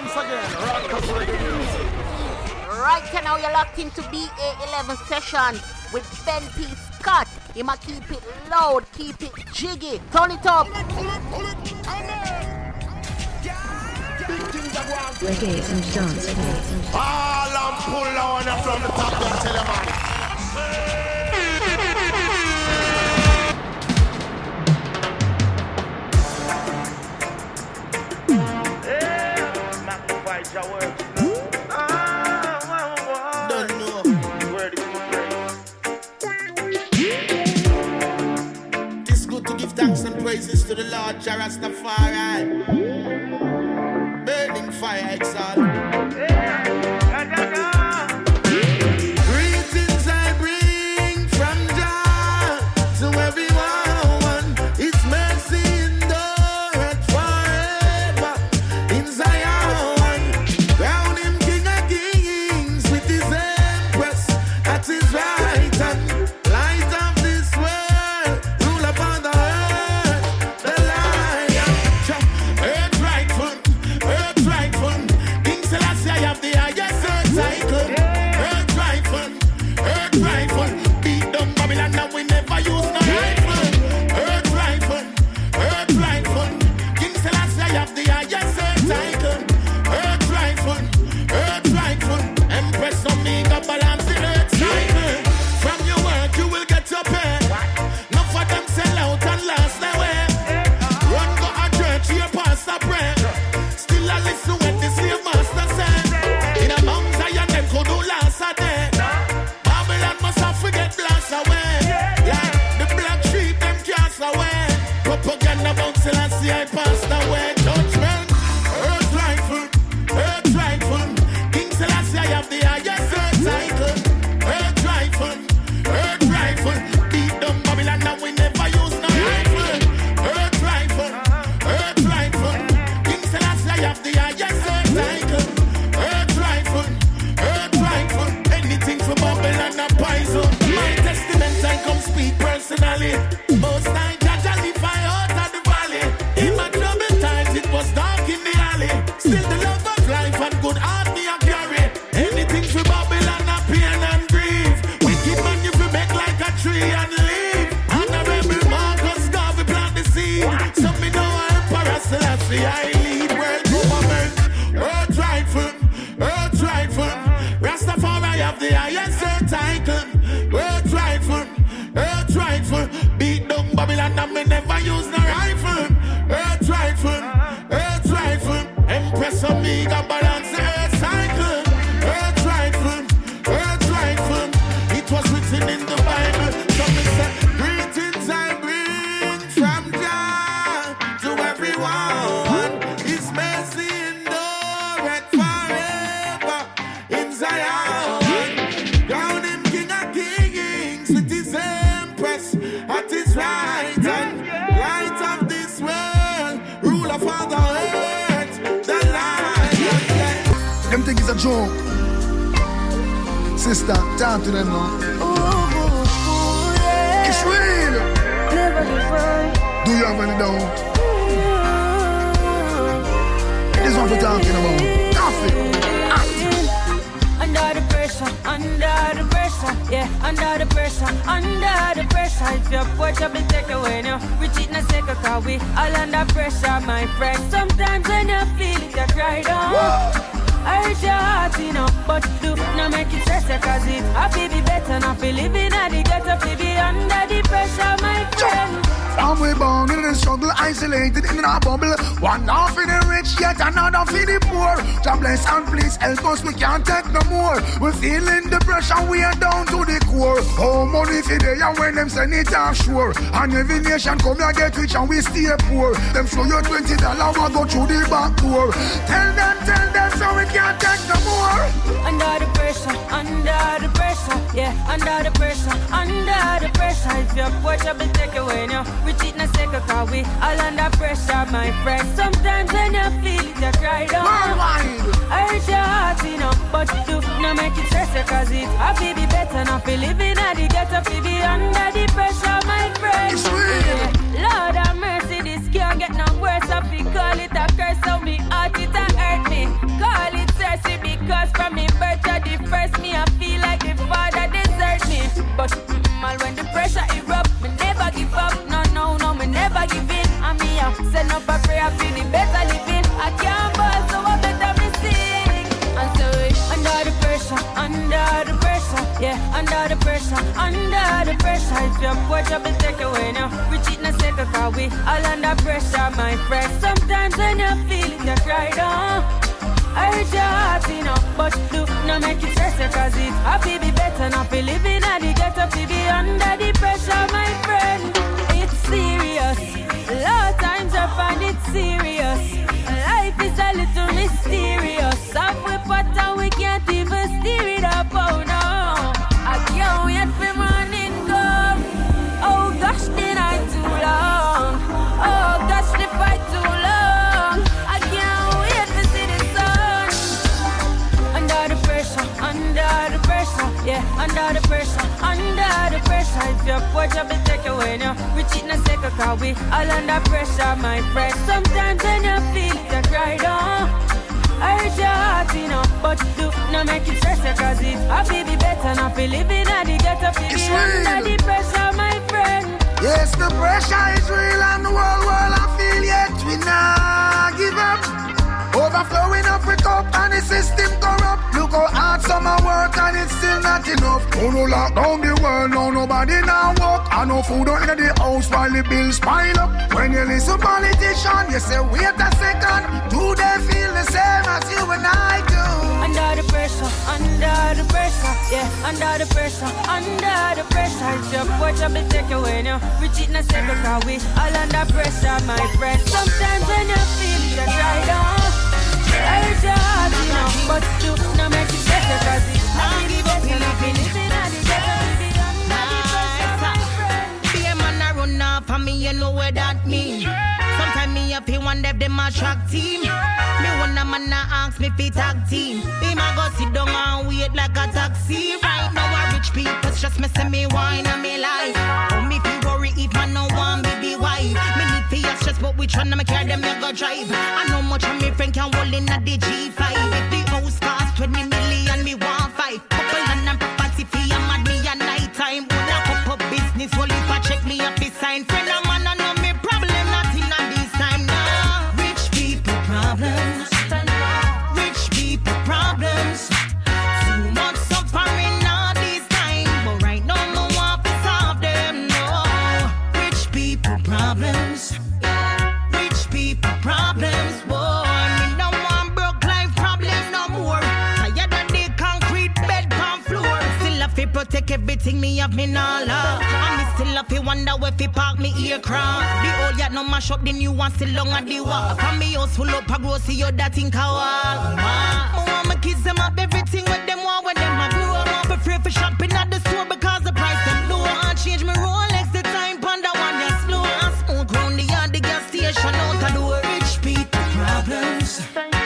once again, Rockers Reggae Music. Right now, you're locked into BA11 session with Ben P. Scott. You might keep it loud, keep it jiggy. Turn it up. Reggae and dance All I'm pull on from the top, I tell you, man. Lord Jah Rastafari. Burning fire exalt. Sister, talk to them now. It's real. Do you have any doubt? This one for talking about. Koffee. Under the pressure, under the pressure, yeah, under the pressure, under the pressure. If your porch up, take away now. We cheat na second cause we all under pressure, my friend. Sometimes when you feel it, you cry down. I hurt your heart, you know, but do not make it stress you cause it happy be better not feel living at the ghetto, feel be under the pressure, my friend. From we born in the struggle, isolated in a bubble. One half for the rich, yet another for the poor. Bless and please help us, we can't take no more. We're feeling the pressure, we are down to the core. Oh, money for the and when them send it offshore. And every nation come here get rich and we stay poor. Them show you twenty dollar, we go through the back door. Tell them, tell them, so we can't take no more. Under the pressure, under the pressure, yeah, under the pressure, under the pressure. If your porch up, take away now. We cheat na second cause we all under pressure, my friend. Sometimes when you feel it, you cry down. Rewind. Hurt your heart, you know, but you no make it stress you cause it happy be better not be living at the ghetto, fi be under the pressure, my friend. Yeah. Lord have mercy, this can't get no worse. I fi call it a curse, so me heart it a hurt me. Call it stressy because from me birth to the first me a the pressure, under the pressure. If your poor trouble take away now, we cheat na second cause we all under pressure, my friend. Sometimes when you feel it, you cry down. I hurt your heart, you know, but do not make it stress cause it happy be better not be living at the ghetto to be under the pressure, my friend. It's serious. A lot of times I find it serious. Life is a little mysterious. Your poor job will take away now, we cheat na second cause we all under pressure, my friend. Sometimes when you feel it, you cry down. I hurt your heart, you know, but do not make it stress you cause it happy be better not be living at the ghetto, be under the pressure, my friend. Yes, the pressure is real and the whole world I feel yet we not give up. Overflowing up with cup and the system corrupt. Look how hard summer work and it's still not enough. Oh no lock down the world, no nobody now walk. I no food in the house while the bills pile up. When you listen politician, you say wait a second. Do they feel the same as you and I do? Under the pressure, under the pressure, yeah, under the pressure, under the pressure. If your poor trouble take away now, we cheat na second cause we all under pressure, my friend. Sometimes when you feel it, you try down. I hurt your heart, you know, but you no make it better cause it's not up, track team. Me one a man ask me tag team. Him a go sit down and wait like a taxi. Right now rich people just me me wine and me life. Oh me fi if man no me be wife. Me need fi a stress but one of me care them me go drive. I know much of me friend can hold in a the G5. If the house cost 20 everything me have me all love. And me still have to wonder where fi park me aircraft. The old yacht no mash up the new one still long at the wall. From me house full up a grocery you that think I want. Me want my kids them up everything with them want when them a grow. I want be free for shopping at the store because the price them low. I change me Rolex the time panda one ya slow. I smoke round the yard the gas station out the door. Rich people problems.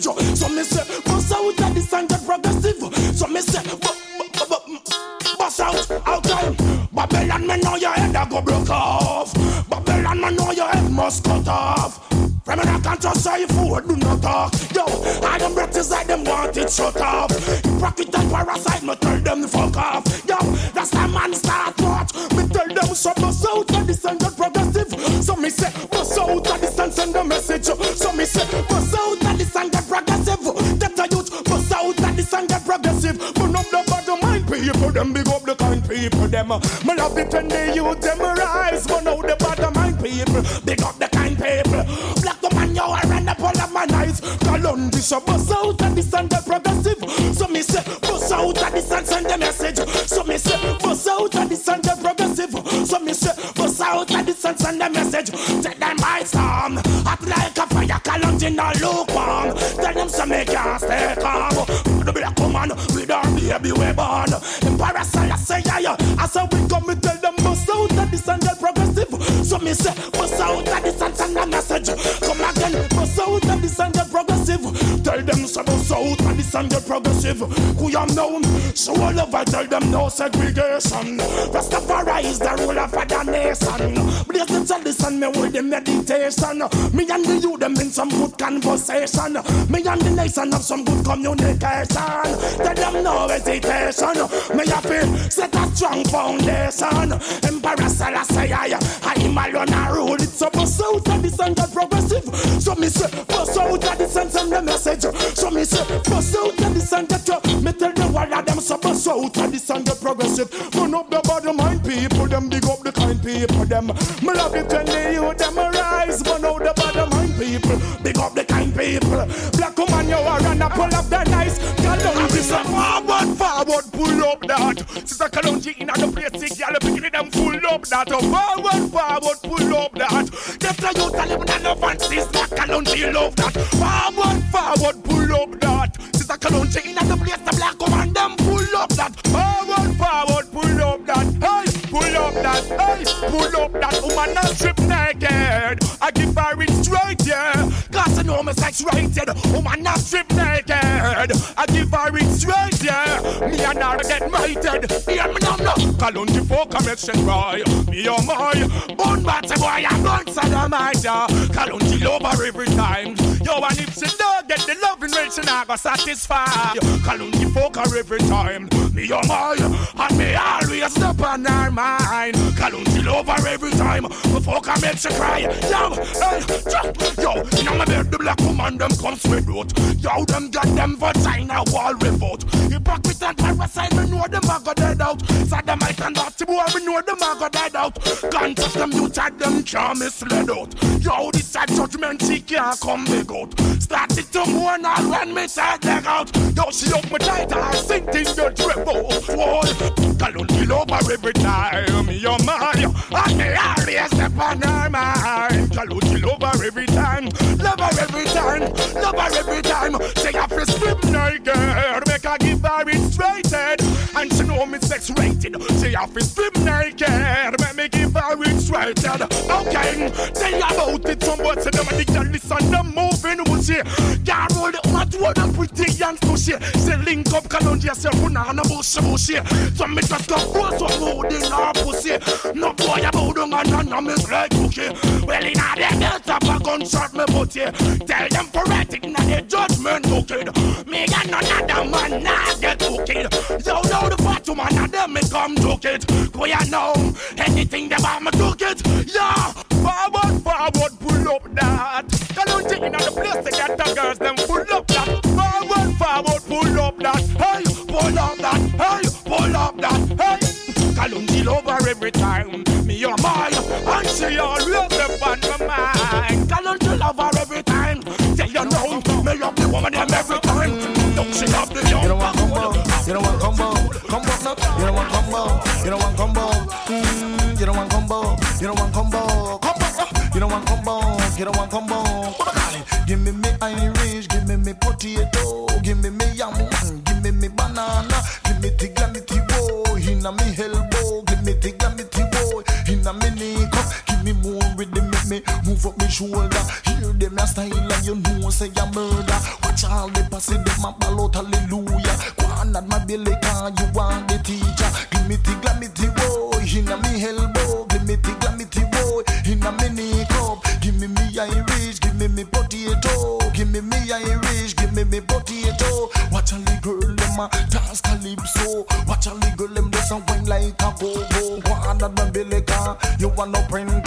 Foundation. So me say bust out and. So and send the. So and get progressive. So me say, bust out, out time. Babylon, me know your head a go broke off. Babylon, me know your head must cut off. From I can't just say food, do not talk. Yo, I breath is like them want it shut off. Hypocrite and parasite, me tell them fuck off. Yo, that's the man start watch. Me tell them so bust out of this and get progressive. So me say, people, them big up the kind people, them. Uh, me love it when they use them uh, rise. Burn out the bottom mind people, big up the kind people. Black woman, you are run up all of my eyes. Colon, this a bust out of this and get progressive. So me say, bust out of this and send the message. So me say, bust out of this and get progressive. So me say, bust out of this and send the message. Take them by storm, hot like a fire, colon in a lukewarm. Tell them so me can't stay calm. Baby we born. Emperor say yeah, I say we come and tell them bust out of this and get progressive. So me say, bust out of this and send a message. Them so and get progressive. Who you know? So all over tell them no segregation. Rastafari is the ruler for the nation. Blaze the and me with the meditation. Me and the youth them in some good conversation. Me and the nation have some good communication. Tell them no hesitation. Me to set a strong foundation. Emperor Selassie, I, I'm alone a rule. It's a bust out of this get progressive. Send the message. So me say, bust out of this and get. Me tell the world of them so bust out of this and progressive. Burn up the bottom mind people, them big up the kind people, them. Me love it when they you them rise. Burn out the bottom mind people, big up the kind people. Black woman, you are and pull up the nice. Girl, don't be forward, forward, pull up that. Sister Kalonji in the place, sick, y'all picking them full up that. Forward, forward, pull up that. Get the youth a living and love and sister Kalonji love that. Forward, forward, pull up that. Sister Kalonji in the place, the black woman, them pull up that. Forward, forward, pull up that. Hey, pull up that. Hey, pull up that. Woman, not strip naked. I give her it straight, yeah. I know me rated. Woman, not strip naked. I give her it straight, yeah. Me and her get mated. Hear me now, no. Kalonji for connection, boy. Me oh my. Bone batty boy, I'm the mic, yeah. Kalonji love her every time. Yo, and if she don't get the loving rate, she not gonna satisfy. Kalonji fuck her every time. Me oh my. And me always step on her mind. Kalonji love her every time. Me fuck her make she cry. Yo, hey, yo, in my bed black woman them come sweet out. Yo, them got them vagina wall revolt. Hypocrite and parasite, me know them a go dead out. Sodomite and dirty boy, me know them a go dead out. Can't touch them, you chat them, can't misled out. Yo, this a judgment, she can't come big out. Start it to mourn all when me side leg out. Yo, she up my tight, I sink in the treble. Wall, Kalonji love her every time. Yo, my, me always step on her mind. Kalonji love her every time. Love her every time. Love her every time. Say I feel strip naked. Make her give her it straighted. And she know me sex rated. Say I feel strip naked. Make me give her it straighted. Okay, say about it. Some boys say them and the girl listen them moving with you. Can't roll the hot one and pretty young pushy. Say link up Kalonji yourself banana bush bushy. So me just go one mood in her pussy. No boy about them and none of me like cookie. Well in a day built up a gunshot me you. Tell them it in a judgment wicked. Me and none of man not get wicked. Yo, yo, the fat woman and them me come took it. Ya know anything they want me took it. Yeah, forward, forward, pull up that. Kalonji in the place to get the girls them Kalonji love her every time. Me oh my, and she always up on my mind. Kalonji love her every time. Tell you know, me love the woman them every time. Don't she love the young? You don't want combo, you don't want combo, combo stop. You don't want combo, you don't want combo. Mm, you don't want combo, you don't want combo, combo stop. You don't want combo, you don't want combo. What a call it? Give me me Irish, give me me potato, give me me yam, give me me banana, give me the glamity boy, inna me elbow, move up me shoulder. Hear them a style and you know say a murder. Watch all the posse, them a ball out hallelujah. Go on at my belly, can you want the teacher? Give me the glamity boy, inna me elbow. Give me the glamity boy, inna me knee cup. Give me me Irish, give me me potato. Give me me Irish, give me me potato. Watch a little girl, them a dance calypso. Watch a little girl, them just a wine like a go-go. Go on at my belly, can you want no prento?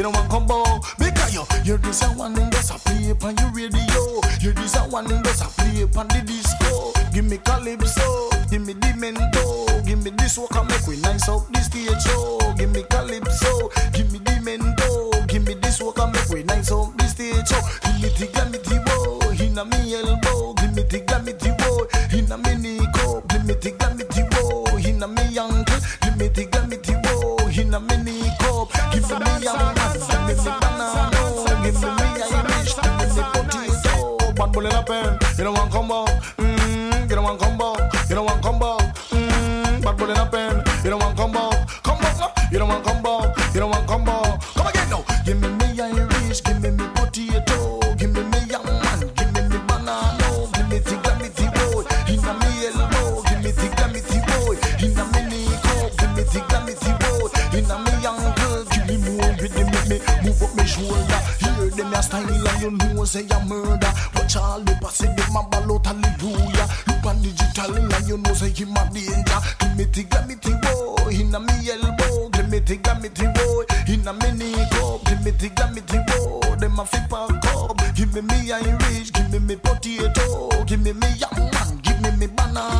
You don't want combo. Because you, you're this a one that's a play upon your radio. You're this a one that's a play upon the disco. Give me calypso, give me the. Give me this walk and make we nice up this stage show. Inna me ankle. Give me more them, make me move up my shoulder. Hear them a style and you know say a murder. Watch all the posse, them a ball out hallelujah. Look on digital and you know say him a danger. Give me the glamity boy, inna me elbow. Give me the glamity boy, inna me knee cup. Give me the glamity boy, them a flip and cup. Give me me Irish, give me me potato. Give me me young man, give me me banana.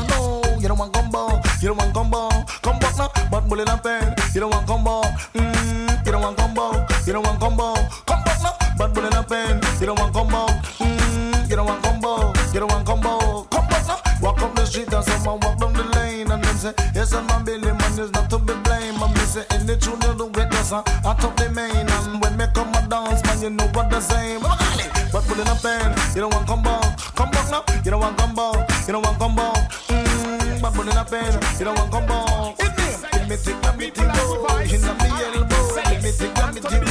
You don't want combo, you don't want combo. Come now, but bullet and pen. You don't want combo, mm, you don't want combo, you don't want combo. Come back now, but bullet and pen. You don't want combo, mm, you don't want combo, you don't want combo. Come back now, walk up the street and someone walk down the lane and them say, yes, I'm my Billy man is not to be blamed. And me say, in the tune you do it, yes, I top the main. And when me come a dance, man, you know what the same. But in a pen, you don't want combo, come back now, you don't want combo, you don't want combo. Mm, but in a pen, you don't want combo. Me the glamity boy, in the me elbow. Give me the glamity boy,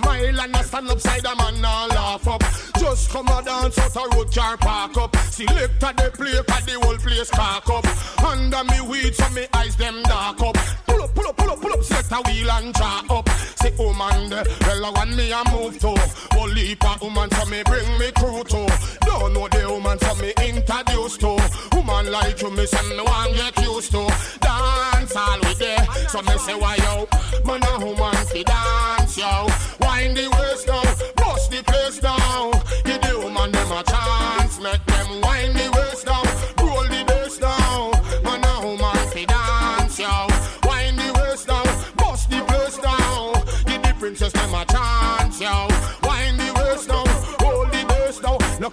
smile and I stand upside a man and laugh up. Just come a dance out a road car park up. Select a the play, cause the whole place cock up. Under me weed, so me eyes them dark up. Pull up, pull up, pull up, pull up, select a wheel and draw up. Say, oh man, the well I want me a move to. Whole heap of woman, so me bring me crew to. Don't know the woman, so me introduce to. Woman like you, me say me want get used to. Dance all with there, so me say why yo. Man a woman fi dance yo. Wind the waist down, bust the place down. Give the woman them a chance, make them wind the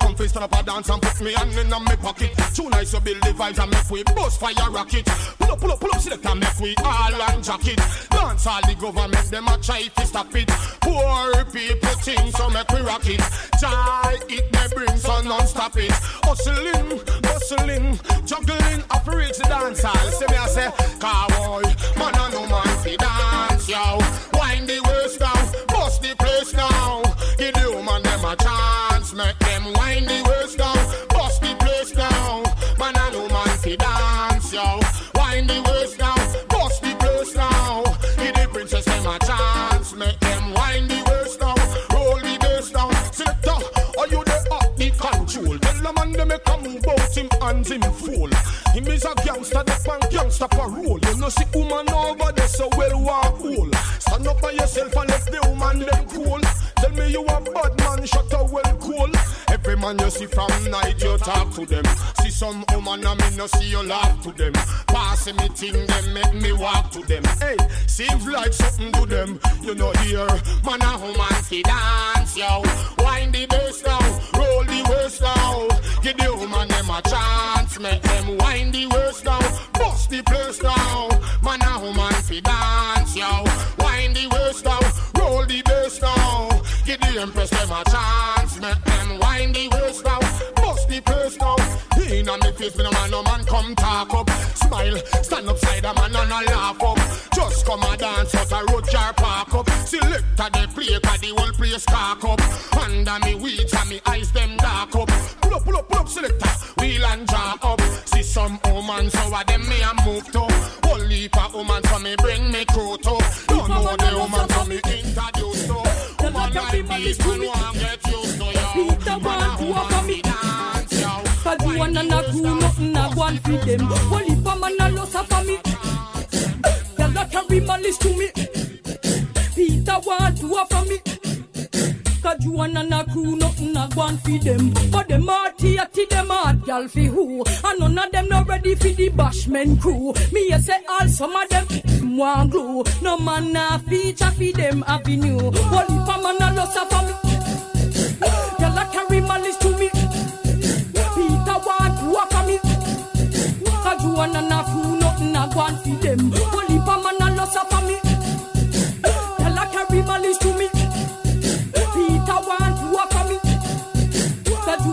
come face stand up a dance and put me hand in my pocket. Too nice to build the vibes and make we bust fire rocket. Pull up, pull up, pull up, select and make we all and jacket. Dance all the government them a try to stop it. Poor people think so make we rock it. Try it they bring so non stop it. Hustling, bustling, juggling, operate the dance hall. See me I say, cowboy, man a no man fi dance yo. Wind the waist down, bust the place now. Hands him full. Him is a gangster, that man gangster parole. You know see woman over there so well walk cool. Stand up by yourself and let the woman them cool. Tell me you a bad man, shut up well cool. Every man you see from night you talk to them. See some woman and me no see you laugh to them. Passing me thing them make me walk to them. Hey, seems like something to them. You know here, man a woman fi dance yo. Wind the bass down, roll the waist down. Give the woman them a chance, make them wind the waist down, bust the place down. Man a woman fi dance yo. Wind the waist down, roll the bass down. Give the empress them a chance, make them wind the waist down, bust the place down. Inna me face, me no man, no man come talk up. Smile, stand up side a man and a laugh up. Just come a dance out a road car park up. Selector the play, cause the whole place cock up. Under me weeds and me eyes them dark up. Pull up, pull up, pull up, selector, wheel and up. See some woman, so a them me a move to. Whole heap of woman, so me bring me crew to. Don't know the woman, so me introduce to. Woman like this, man want get used to yo. Peter want to woman me. dance yo. Cause you wanna not do nothing, I want for them. Only for man, I lost for me. Girl, that carry malice to me. Peter want to offer me. Cause you wanna not do nothing, I want for them. But them hearty, to them hard, girl, for who? And none of them not ready for the bashman crew. Me, I say all some of them want glue. No man, nah feature for them avenue. Only for man, I lost for me. Girl, that carry malice to me. Peter want to offer me. Cause you wanna not fool nothing, I want for them. Only for man a loss for me. Tell a carry malice to me.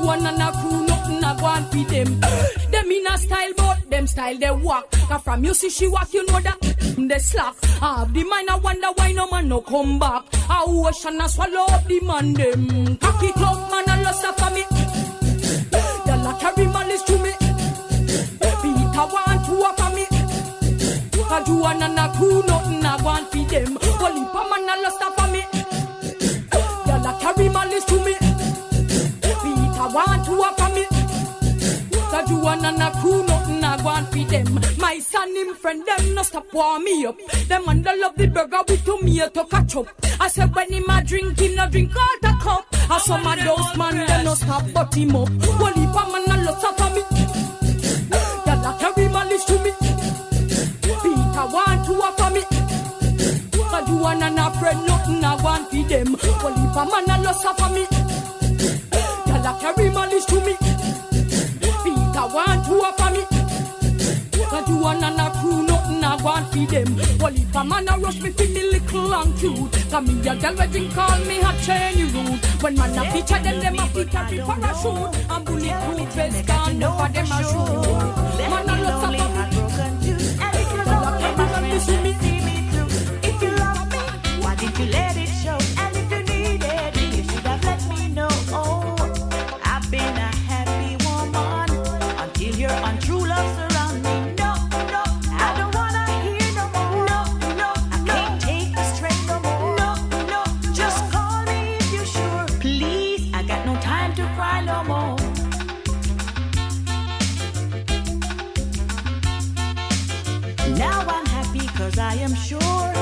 You wanna not fool nothing, I want for them. Them in a style, but them style they walk. Cause from you see she walk, you know that they slack. I have the mind, I wonder why no man no come back. I ocean a swallow up the man them. Cock it up, man a loss for me. Girl a carry malice to me. Peter want to offer me. Cause you wanna na crew nothing I want for them. Only for man a lost Cause you wanna na crew nothing I want for them. My son him friend them no stop warm me up. Them under love the burger with tomato ketchup. I said when him a drink him no drink out a cup. I saw my those man them no stop but him up. Only for man a lost for me. Girl a carry malice to me. Peter want to offer me. I do wanna na friend nothing I want for them. Only for man a lost for me. Girl a carry malice to me. Want to offer me. Cause you wanna na crew nothing I want for them. Only for man a rush me for me little and cute. Cause me a girl wedding call me a chain route. When man a feature them, them a fit carry parachute. And bulletproof vest gun for them a shoot. Man a lots of cause I am sure.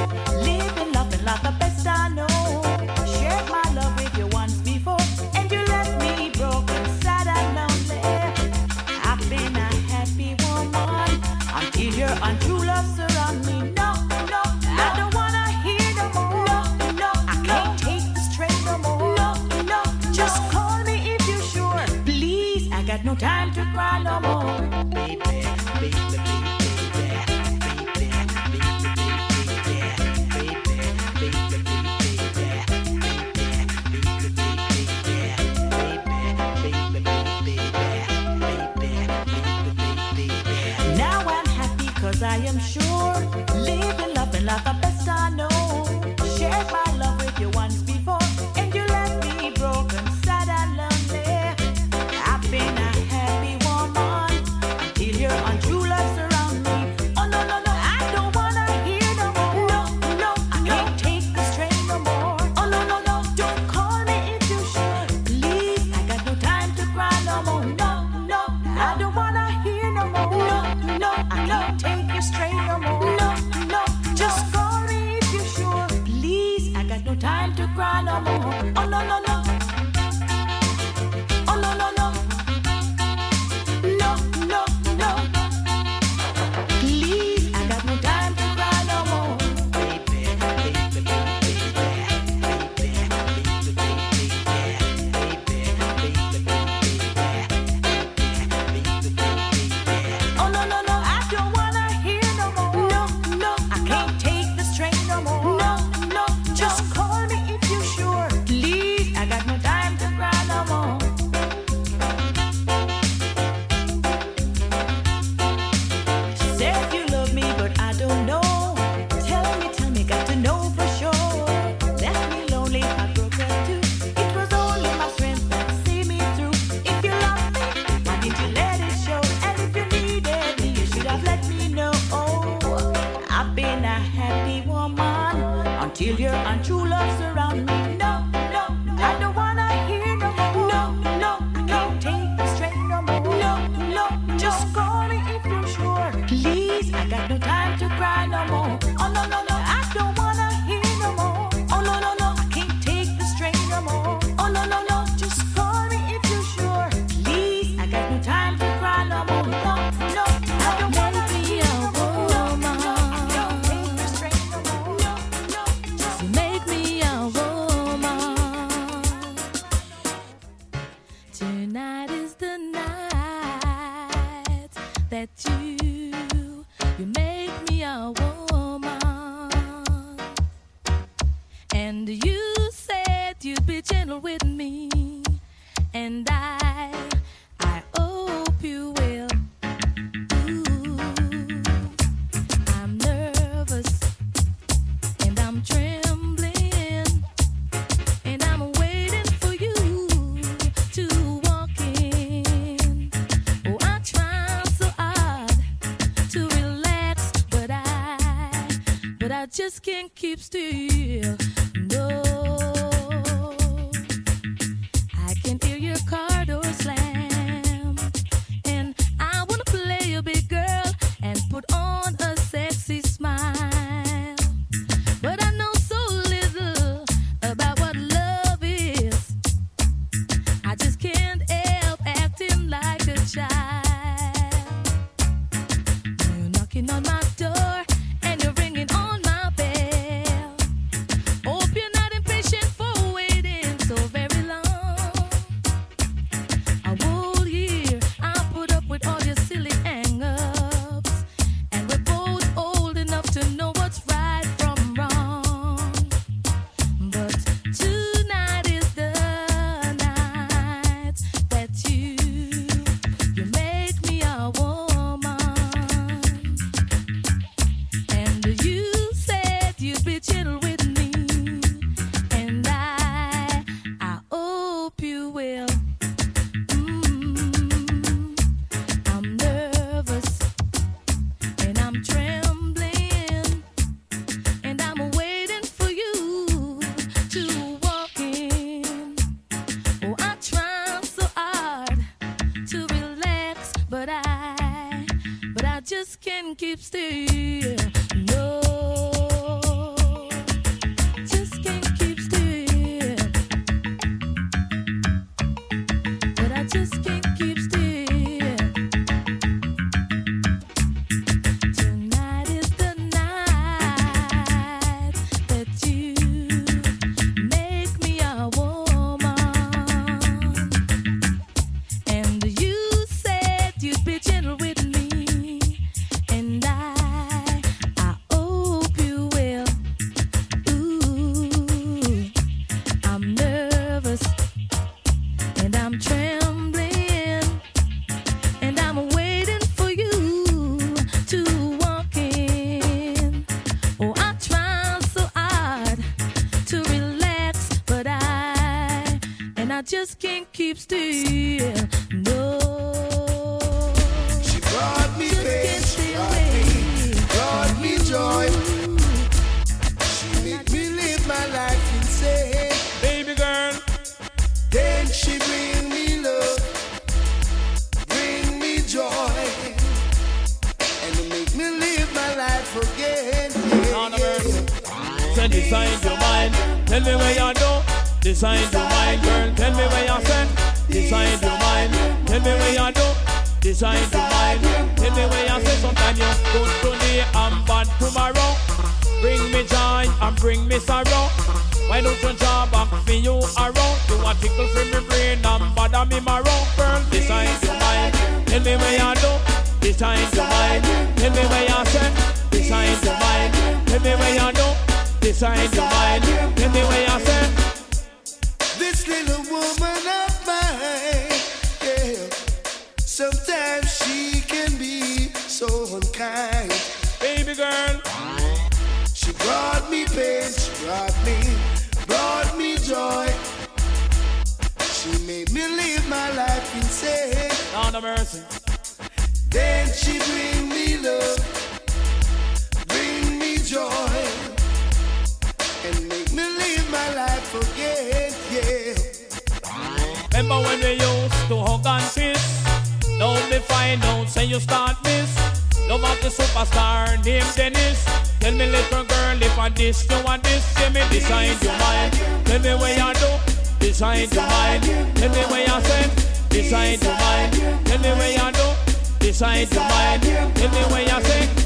can't keep still. the way I do, this I ain't your mind. And the way I say, this little woman of mine, yeah. Sometimes she can be so unkind. Baby girl, she brought me pain, she brought me, brought me joy. She made me live my life insane. On the mercy. Then she bring me love joy and make me live my life again. Yeah. Remember when we used to hug and kiss? Now me don't, say you start miss. Love of the superstar named Dennis. Tell me little girl if I this you want this, give me this I your mind. Tell me where you do, this I your mind. Tell me where you send, this I your mind. Tell me where you do, this I your mind. Tell me where you sing.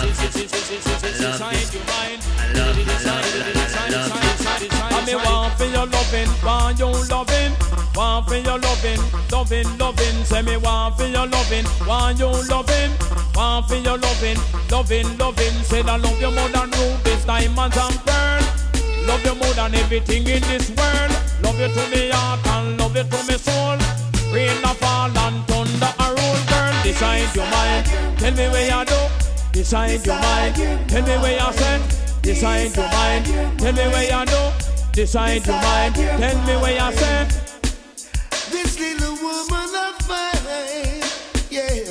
I love. I love. I love. I love. I love. I me want for your loving, want you loving, want for your loving, loving, loving. Say me want for your loving, want you loving, want for your loving, loving, loving. Say I love you more than rubies, diamonds and pearl. Love you more than everything in this world. Love you to me heart and love you to me soul. Rain a fall and thunder a roll, girl. Decide your mind. Tell me where you do. Decide your mind. Tell me where you send. Decide your mind. Tell me where you do. Decide your mind. Tell me where you send. This little woman of mine, yeah.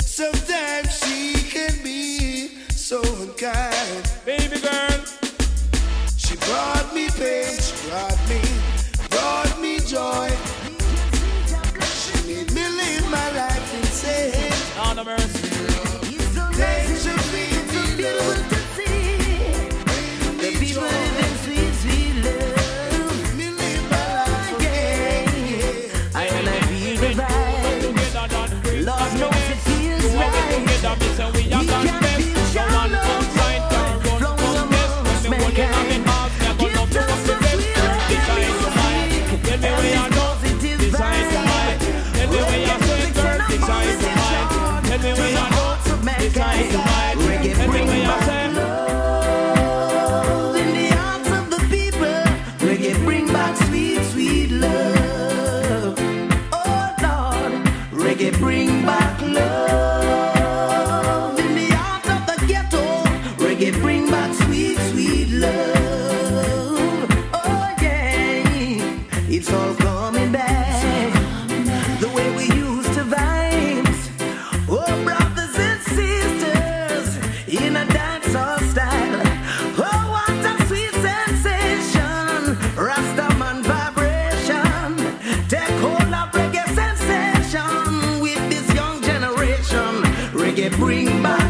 Sometimes she can be so unkind. Baby girl. She brought me pain, she brought me, brought me joy. She made me live my life insane. On the mercy. I feel vibe. Lord knows it feels right. Reggae bring back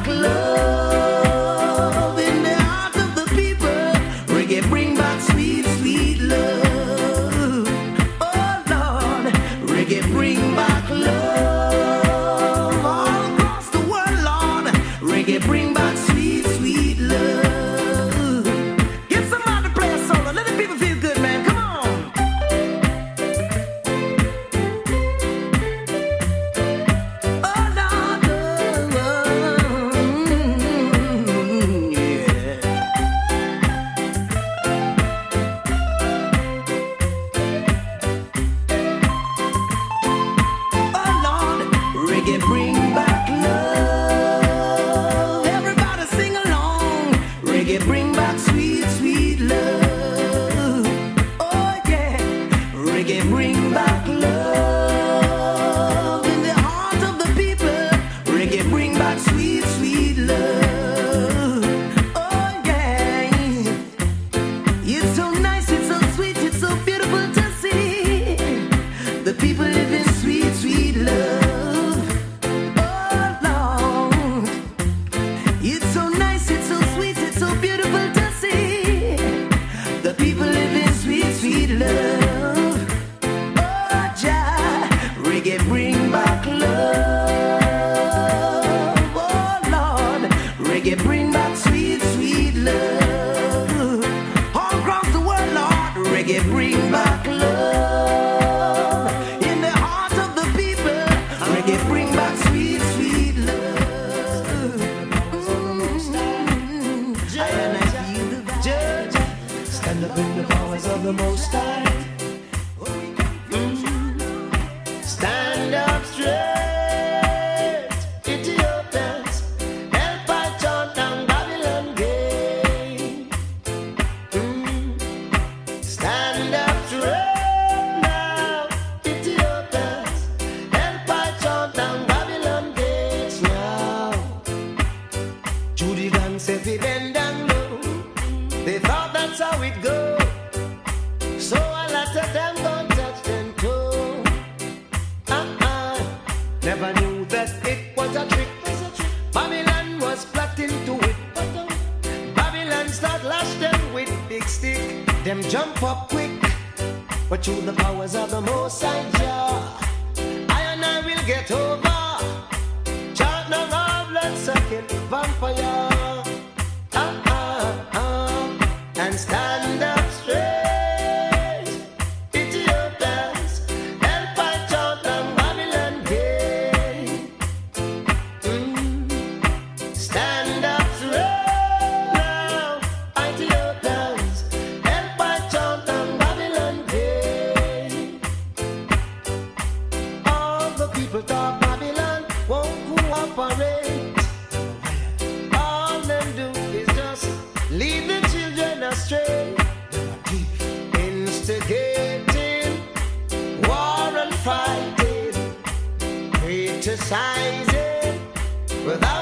criticizing without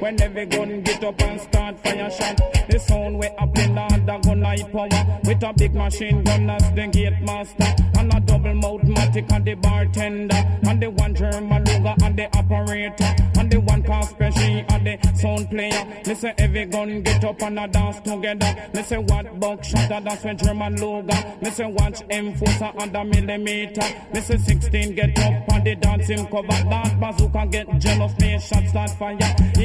When every gun get up and start fire shot. The sound we up in the gun high power. With a big machine gun as the gate master. And a double mouth matic and the bartender. And the one German luger and the operator. And the one car special and the sound player. Listen, every gun get up and a dance together. Listen, what buckshot that's when German luger. Listen, watch enforcer and a millimeter. Listen, 16 get up and the dancing cover. That bazooka get jealous, me shots start fire.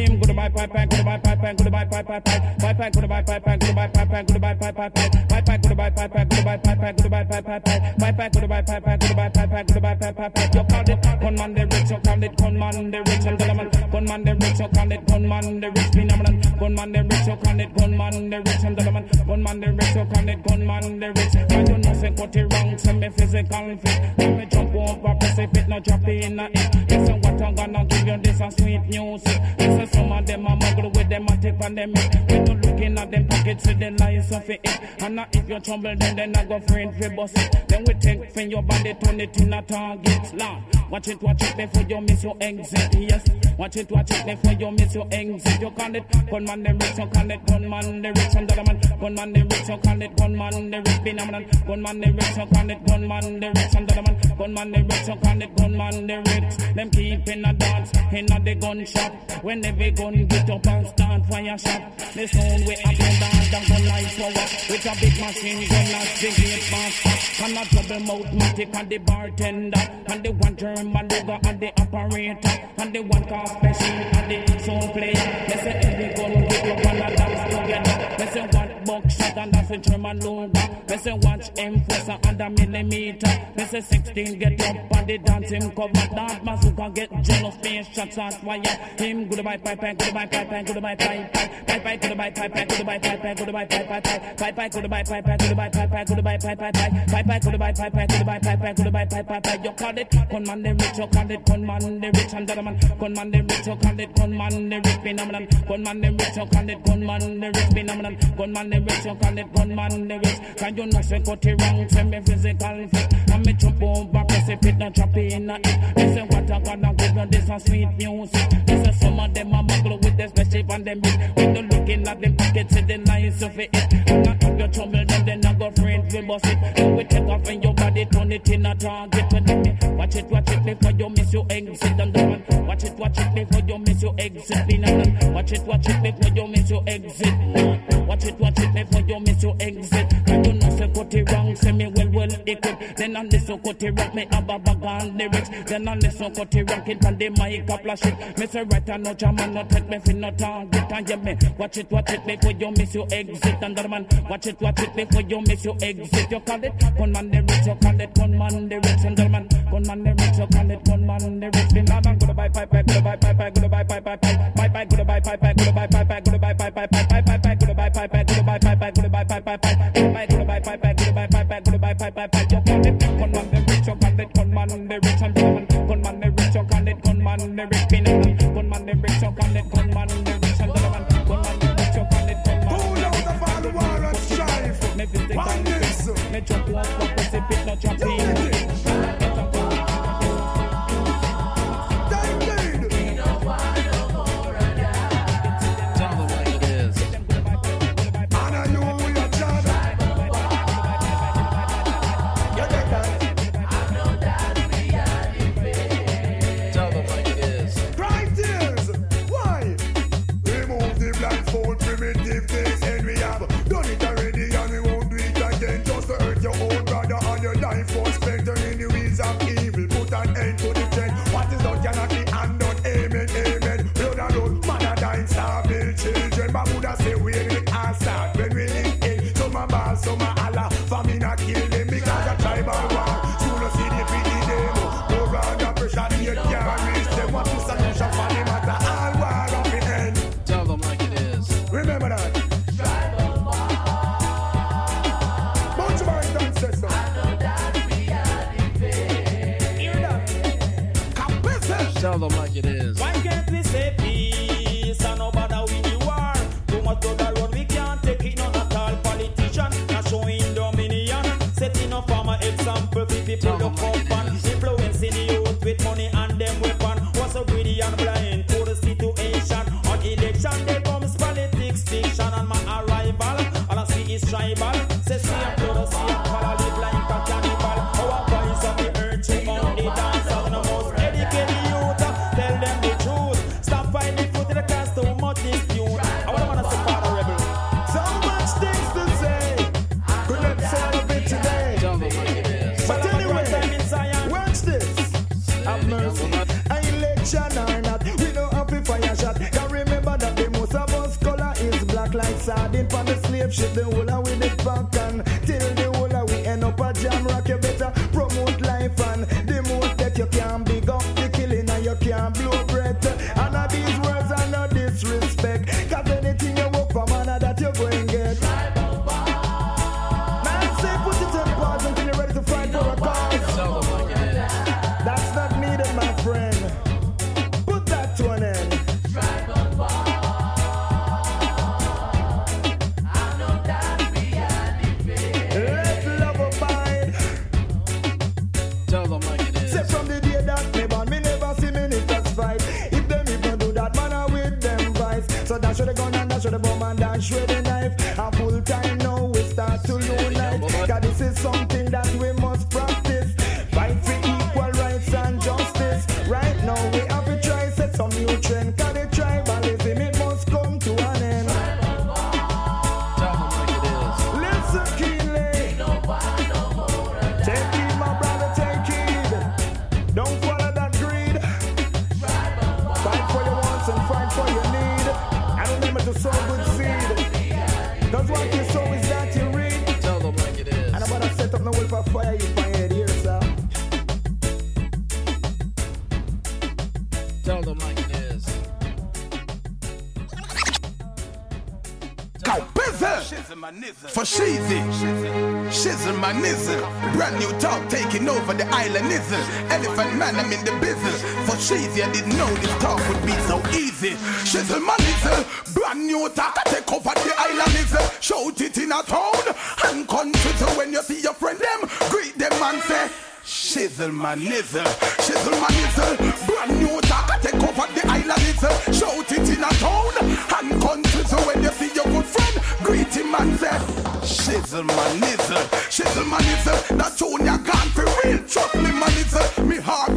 Him goodbye pipe pipe, goodbye pipe goodbye pipe pipe pipe, pipe pipe goodbye pipe pipe, pipe goodbye pipe pipe pipe, pipe pipe goodbye pipe pipe, pipe goodbye pipe pipe pipe, pipe pipe goodbye pipe goodbye pipe pipe, pipe pipe. You call it gunman rich, you call it gunman the rich and gentlemen. Gunman the rich, you call it gunman the rich phenomenon. Gunman rich, you call it gunman rich and gentlemen. Gunman the rich, you call it gunman the rich. Say cut it wrong, send me physical fit. When me jump over, fit, no drop it in a it. Listen what I'm gonna give you, this a sweet music. Listen some of them a muggle with them a tip and them it. When you looking at them pockets with the lies of it. And now if you trouble then I go friend for bust it. Then we take from your body, turn it in a target. Lord, watch it, watch it before you miss your exit. Yes, watch it, watch it before you miss your exit. You call it gunman the rich, you call it gunman the rich and gentleman. Gunman the rich, you call it gunman the rich phenomenon. Gunman the rich, you call it gunman the rich and gentleman. Gunman the rich, you call it gunman the rich. Them keep in a dance, in a the gun shop. When every gun get up and start fire shot. The sound we up and down, down the light power. With a big machine gun as the gate master. And a double mouth matic and the bartender. And the one German luger and the operator. And the one car special and the sound player. Let's say every gun get up and a dance and dancing German Luger. Me say watch enforcer under millimeter. Me say 16 get up on the dancing cover. That bazooka get jealous, face shots on fire. Him goodbye pipe pipe, goodbye pipe pipe, goodbye pipe pipe, pipe pipe, goodbye pipe pipe, goodbye pipe pipe, goodbye pipe pipe, pipe pipe, goodbye pipe pipe, goodbye pipe pipe, goodbye pipe pipe, pipe pipe, goodbye pipe pipe, goodbye pipe pipe, goodbye pipe pipe. You call it gunman the rich, you call it gunman the rich and gentleman. Gunman the rich, you call it gunman the rich phenomenon. Gunman the rich, you call it gunman the rich phenomenon. Gunman the rich, you call it gunman the rich. Can you not say cut it wrong? Say me physical fit. And me jump over, press it, fit, not chop in a it. They say what I gonna give you this a sweet music. They say some of them muggle with the spaceship and them big. When looking at them pockets, say they nice of it. And I if you trouble them, then I go friend we bust it. So we take off in your body, turn it in a target. Watch it, watch it before you miss your exit. And the man, watch it, watch it before you miss your exit. And watch it, watch it before you miss your exit. Watch it, watch it before you miss your exit. And you know say cut it wrong, say me well well equipped. Then on this so cut it rock, me have a bag on lyrics. Then on this so cut it rock it on the mic a flash it. Me say right and no jam no take me for no target. And yeah me watch it, watch it before you miss your exit. And man watch it, watch it before you miss your exit. You call it gunman rich, you call it gunman rich. And the man gunman rich, you call it gunman the rich. Then man goodbye bye bye goodbye bye bye goodbye bye bye bye bye bye goodbye bye bye goodbye bye bye goodbye bye bye bye bye bye bye goodbye bye bye goodbye bye bye goodbye bye bye bye goodbye bye bye bye bye you call it gunman the rich, you call it gunman the rich. And the man gunman the rich, you call it gunman the rich. Gunman the rich, you call it gunman the rich. And the man gunman the rich, you call it gunman the rich. Me physical, me jump off, pussy fit not jump in. For Sheezy. Shizzle my nizzle. Brand new talk taking over the island nizzle. Elephant man, I'm in the business. For Sheezy, I didn't know this talk would be so easy. Shizzle my nizzle. Brand new talk, I take over the island nizzle. Shout it in a town and country. So when you see your friend them, greet them and say. Shizzle my nizzle, shizzle my nizzle Brand new talk, I take over the island nizzle Shout it in a town and country So when you see your good friend, greet him and say Shizzle my nizzle, shizzle my nizzle. That tune you gone for real, trust me my nizzle. Me argument,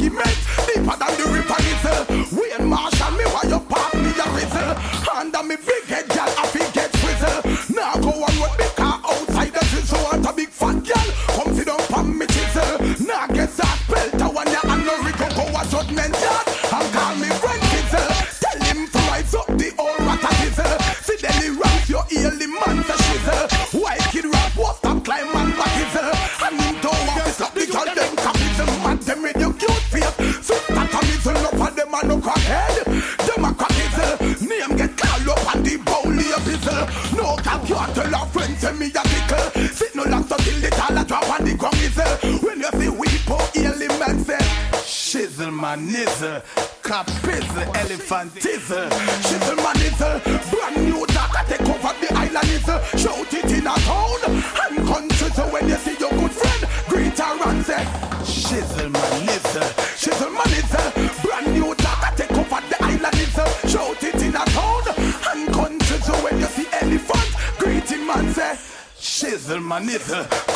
Shizzle my nizzle Capizzle elephant Shizzle my nizzle Brand new dark I take over the island nizzle Shout it in a town. And country So when you see your good friend Greet her and say Shizzle my nizzle Shizzle my nizzle Brand new dark I take over the island nizzle Shout it in a town. And country So when you see elephant Greet him and say Shizzle my nizzle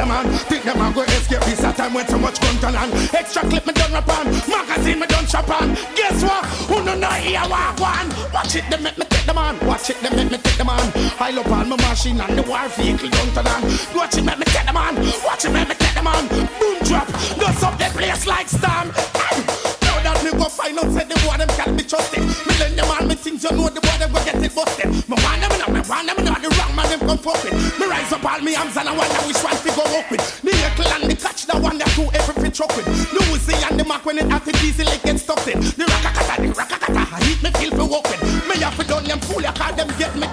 them on Think them on go escape this a time when so much gun to land. Extra clip me done rap on Magazine me done shop on. Guess what? Who no know here walk one? Watch it, them make me take them on Watch it, them make me take them on I love all my machine and the war vehicle done to land. Watch it, make me take them on Watch it, make me take them on Boom drop, goes up the place like storm Now that me go find out say the boy them can't be trusted. Me learn them all me things you know the boy them go get it busted. Me want them me want them know come fuck Me rise up all me arms and I wonder which one fi go up with. The eagle and the catch the one that two every fi truck with. The and the Mac when it have diesel it get stuck in The rakakata, the rakakata I hit me feel fi walk Me have to done them fool ya cause them get me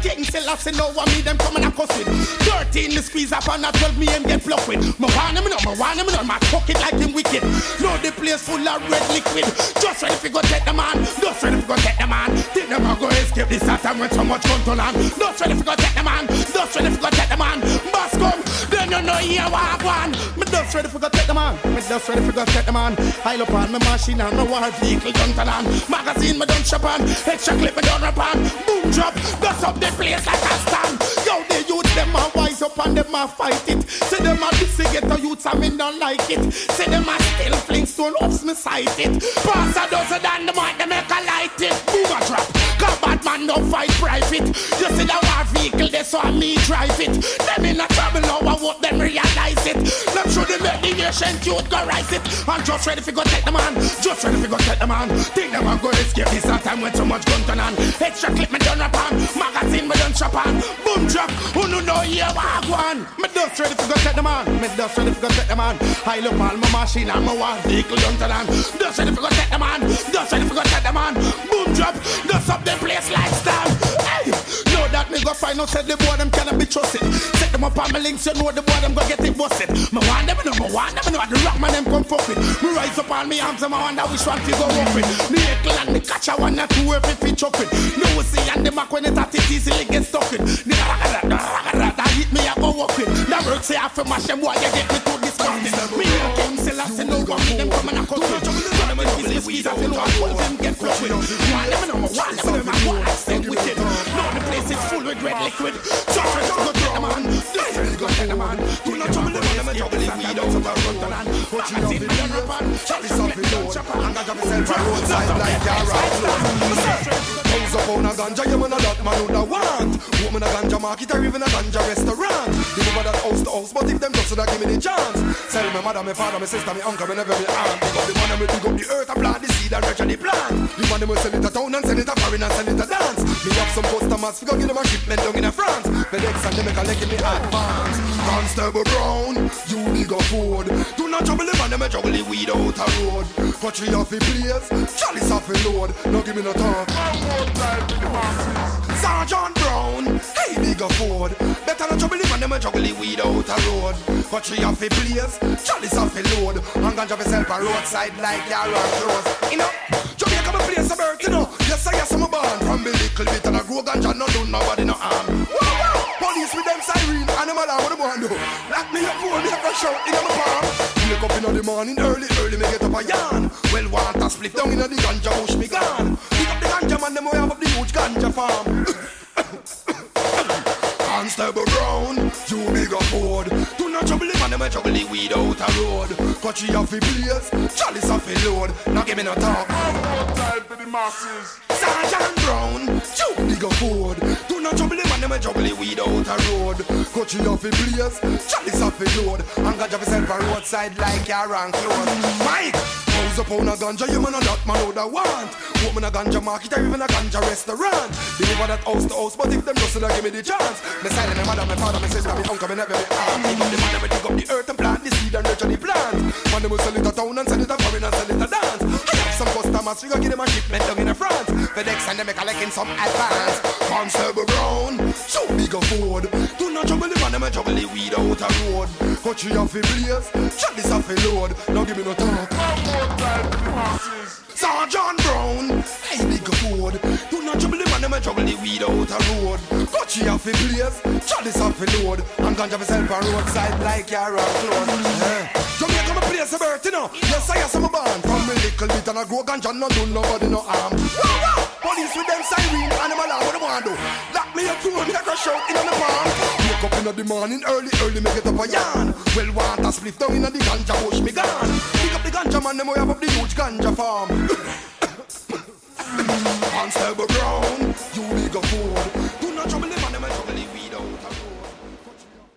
king Selassie know what me them coming a cuss with 13 me squeeze up and a 12 me and get fluff with. Me want them know, me want them know, my pocket like him wicked. Know the place full of red liquid. Just ready fi go take the man Just ready fi go take the man. Them a go escape this time when so much gun to land. Just ready fi go take the man Just ready fi go take the man. Boss come, then you know here walk one just ready for go take the man Me just ready for go take the man Pile up on my machine and my war vehicle done to land. Magazine me done shop on. Extra clip me done rap on. Boom drop, goes up the place like a stand Yo the youth them a wise up and them a fight it. Say them a busy get the youths and me don't like it. Say them a still fling stone ups me sight it. Pass a dozen than the mic they make a light it. Boom a drop, cause bad man don't fight private. You see the war vehicle they saw me drive it. Them in a trouble now I want them realize it. Should the make the ancient youth go rise it. I'm just ready for go take the man Just ready for go take the man. Think them a go escape this a time when so much gun to land Extra clip me done on Magazine me done shop on. Boom drop. Who no know here what one? Me dust ready to go take the man. Me dust ready to go take the man. I look all my machine and my one vehicle young to land. Dust ready to go take the man. Dust ready to go take the man. Boom drop. Dust up the place like stamp. Hey, know that me go find out said the boy them cannot be trusted. Set them up on my links, you know the boy them go get it busted. Me want them know, me want them know the rock man them come fuck with. Me rise up on me arms and I wonder which one fi go up with. The eckle and the catch I one or two if it fi chuck with. No see and the mac when it at it easily get stuck with. The ragada, that hit me I go walk with. That work say I fi mash them boy you get me to disgusting. Me no king still I say no one me them come and I cut of them kiss the squeeze I feel no one them get flush with. One them know, one them know, one I stay with it. No the place is full with red liquid. To go get the man. Just ready to go get the man. Do not trouble the man, I'm a trouble the weed out of a run to land. What you know, the rap and Charlie something load. And got yourself a roadside like your up on a ganja, you man a that man would a want. Woman a ganja market or even a ganja restaurant. The Deliver that house to house, but if them just would give me the chance. Sell me mother, me father, me sister, me uncle, me never me aunt. Up the man and me dig up the earth and plant the seed and nurture the plant. The man them will sell it to town and sell it to foreign and sell it to dance. Me have some customers, we go give them a shipment down in a France. FedEx and them make a leg in me advance. Constable Brown, you big a food. Do not trouble the man, them a juggle the weed out a road. Country off the place, chalice off the load. No give me no talk. Sergeant Brown, hey big a food. Better not trouble the man, them a juggle the weed out a road. Country off the place, chalice off the load. And ganja yourself a roadside like your road close. You know, Jamaica me place a birth, you know. Yes, I yes, I'm a born from the little bit and I grow ganja, no do nobody no harm. Wow, wow. Police with them siren, animal I them want do. Lock me up, phone me up, a shout in my palm. Wake up in the morning early, early me get up a yarn. Well, a split down in the ganja bush me gone. Pick up the ganja man, them way up the huge ganja farm. Constable Brown, you big up board. Do not trouble the man, them a juggle the weed out a road. Country off the place, chalice off the load. Now give me no talk. Time for the masses. Sergeant Brown, you big up board. Do not trouble the man, them a juggle the weed out a road. Country off the place, chalice off the load. And got yourself a roadside like your rank clothes. Mike! House up on a ganja, you man a that man would a want. Woman a ganja market or even a ganja restaurant. Deliver that house to house, but if them just give me the chance. Me silent, my mother, my father, my sister, my uncle, me never me aunt. Dig up the man, me dig up the earth and plant the seed and nurture the plant. Man, them will sell it to town and sell it to foreign and sell it to dance. Some customers, we go give them a shipment down in France. FedEx and them make a in some advance. Constable Brown, so big a food. Do not trouble the man, them a juggle the weed out a road. Country off the place, chalice off the load. Now give me no talk. Sergeant Brown, hey big a food. Do not trouble the man, them a juggle the weed out a road. Country off the place, chalice off the load. And ganja yourself a roadside like your rock clothes. Eh. Me place a birth, you know. Yes, I am born from a little bit and I grow ganja, no do nobody no harm. Police with them siren, animal out, what they want do? Lock me up, throw me like a shout in the palm. Wake up in the morning, early, early, me get up a yarn. Well, want a spliff down in the ganja bush, me gone. Pick up the ganja man, them way up the huge ganja farm. Constable Brown, you big a fool.